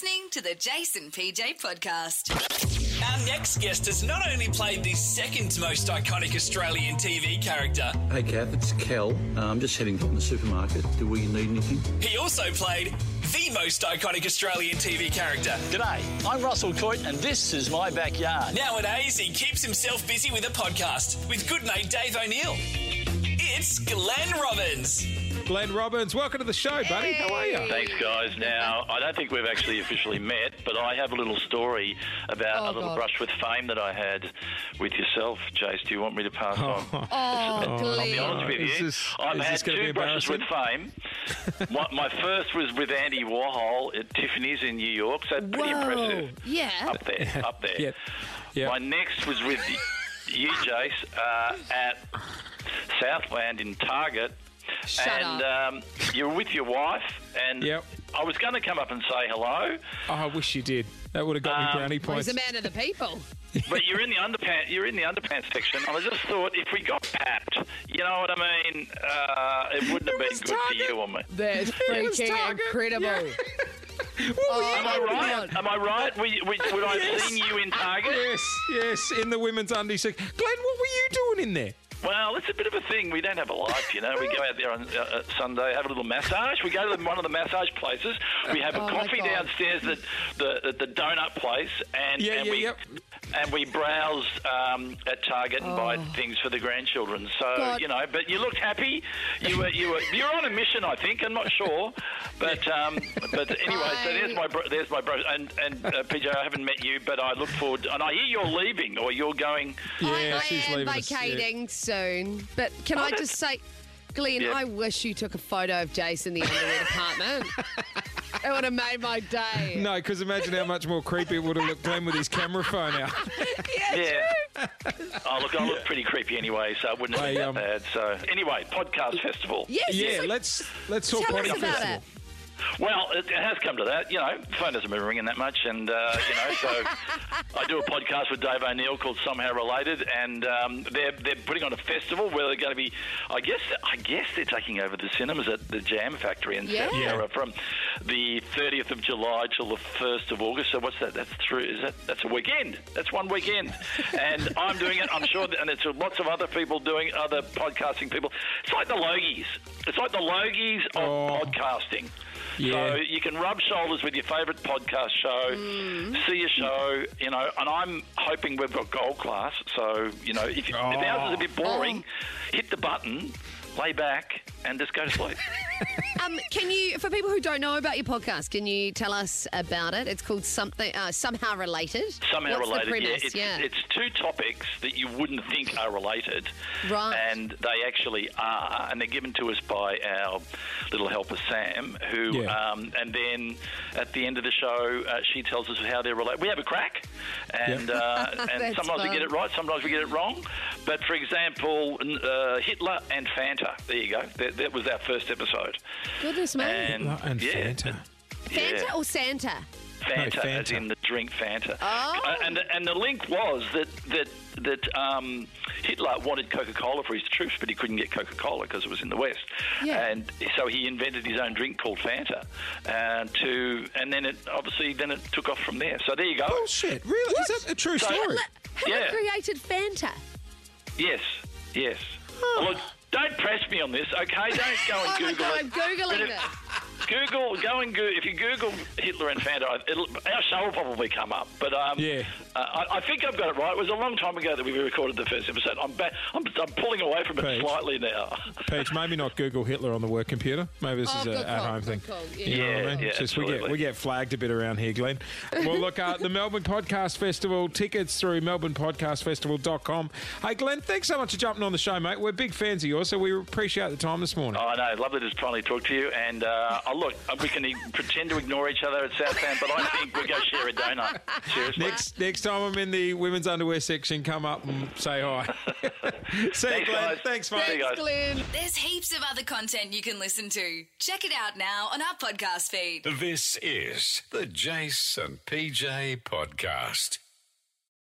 listening to the Jason PJ podcast. Our next guest has not only played the second most iconic Australian TV character, Hey, Kath, it's Kel. Uh, I'm just heading from the supermarket. Do we need anything? he also played the most iconic Australian TV character. G'day, I'm Russell Coight, and this is my backyard. Nowadays, he keeps himself busy with a podcast with good mate Dave O'Neill. It's Glenn Robbins. Glenn Robbins, welcome to the show, buddy. How are you? Thanks, guys. Now, I don't think we've actually officially met, but I have a little story about Oh, a little God. brush with fame that I had with yourself, Jace. Do you want me to pass on? Oh, I'll be honest with Is you. this- I've is had this gonna be two brushes with fame. One- My first was with Andy Warhol at Tiffany's in New York, so pretty Whoa. impressive. Yeah. Up there, up there. Yeah. Yeah. My next was with you, Jace, uh, at Southland in Target. Shut and um, you're with your wife, and Yep. I was going to come up and say hello, Oh, I wish you did. That would have got me Um, brownie Well, he's a man of the people. but you're in the underpants. You're in the underpants section. And I just thought if we got papped, you know what I mean? Uh, it wouldn't have been was good for Target. you or me. That's was freaking Target. incredible. Oh, Am I right? God. Am I right? Were you- would would I have Yes. seen you in Target? Yes, yes, in the women's undies section. Glenn, what were you doing in there? Well, it's a bit of a thing. We don't have a life, you know. We go out there on uh, uh, Sunday, have a little massage. We go to one of the massage places. We have a Oh, coffee downstairs at the at the donut place, and Yeah, and yeah, we yep. And we browse um, at Target and buy Oh. things for the grandchildren. So God. you know, but you looked happy. You were you were you're on a mission, I think. I'm not sure, but um, but anyway, so there's my bro- there's my bro and and uh, PJ. I haven't met you, but I look forward. And I hear you're leaving or you're going. Yeah, I, I she's am leaving us, yeah. vacating soon. But can I just say, Glenn, Yeah. I wish you took a photo of Jason in the underwear department. it would have made my day. No, because imagine how much more creepy it would have looked Glenn with his camera phone out. Yeah. oh, look, I look pretty creepy anyway, so it wouldn't have Hey, been that um, bad. So, anyway, podcast festival. Yes, yeah, yes, like- let's let's talk Tell Potty us about Festival. it. Well, it, it has come to that. You know, phone doesn't been ringing that much, and uh, you know, so I do a podcast with Dave O'Neill called Somehow Related, and um, they're they're putting on a festival where they're going to be. I guess I guess they're taking over the cinemas at the Jam Factory in Yeah. South Yarra from the 30th of July till the 1st of August. So what's that? That's through. Is that that's a weekend? That's one weekend, and I'm doing it. I'm sure, that, and it's lots of other people doing other podcasting people. It's like the Logies. It's like the Logies of Oh. podcasting. Yeah. So you can rub shoulders with your favourite podcast show, mm. see a show, you know, and I'm hoping we've got gold class. So, you know, if, if oh. ours is a bit boring, oh. hit the button, lay back, and just go to. Um, can you, for people who don't know about your podcast, can you tell us about it? It's called something uh, somehow related. Somehow What's related, The yeah. It's, yeah. it's two topics that you wouldn't think are related, Right. And they actually are, and they're given to us by our little helper Sam, who, Yeah. um, and then at the end of the show, uh, she tells us how they're related. We have a crack, and uh, and That's sometimes we get it right, sometimes we get it wrong. But for example, uh, Hitler and Fanta. There you go. That, that was our first episode. Goodness me. And, Hitler and yeah, Fanta. Fanta yeah. or Santa? Fanta, No, as in the drink Fanta. Oh. Uh, and the, and the link was that that that um, Hitler wanted Coca Cola for his troops, but he couldn't get Coca Cola because it was in the West. Yeah. And so he invented his own drink called Fanta. And to and then it obviously then it took off from there. So there you go. Bullshit. Really? Is that a true So- story? Hitler Yeah. created Fanta. Yes, yes. Look, don't press me on this, okay? Don't go and Oh my Google God, it. I'm Googling But this. Google, go and Google. If you Google Hitler and Fanta, it'll, our show will probably come up. But um, Yeah. Uh, I, I think I've got it right. It was a long time ago that we recorded the first episode. I'm back. I'm, I'm pulling away from it Paige. slightly now. Paige, maybe not Google Hitler on the work computer. Maybe this Oh, is good a at-home thing. call, yeah. You know what I Yeah, mean? yeah, just we get absolutely. we get flagged a bit around here, Glenn. well, look, uh, the Melbourne Podcast Festival tickets through melbournepodcastfestival.com. Hey, Glenn, thanks so much for jumping on the show, mate. We're big fans of yours, so we appreciate the time this morning. Oh, I know. Lovely to finally talk to you. And uh, oh, look, we can e- pretend to ignore each other at Southland, but I think we'll go share a donut. Seriously. Next next time I'm in the women's underwear section, come up and say hi. See you, Thanks, Glenn. guys. Thanks, See mate. you guys. Glenn. There's heaps of other content you can listen to. Check it out now on our podcast feed. This is the Jason PJ Podcast.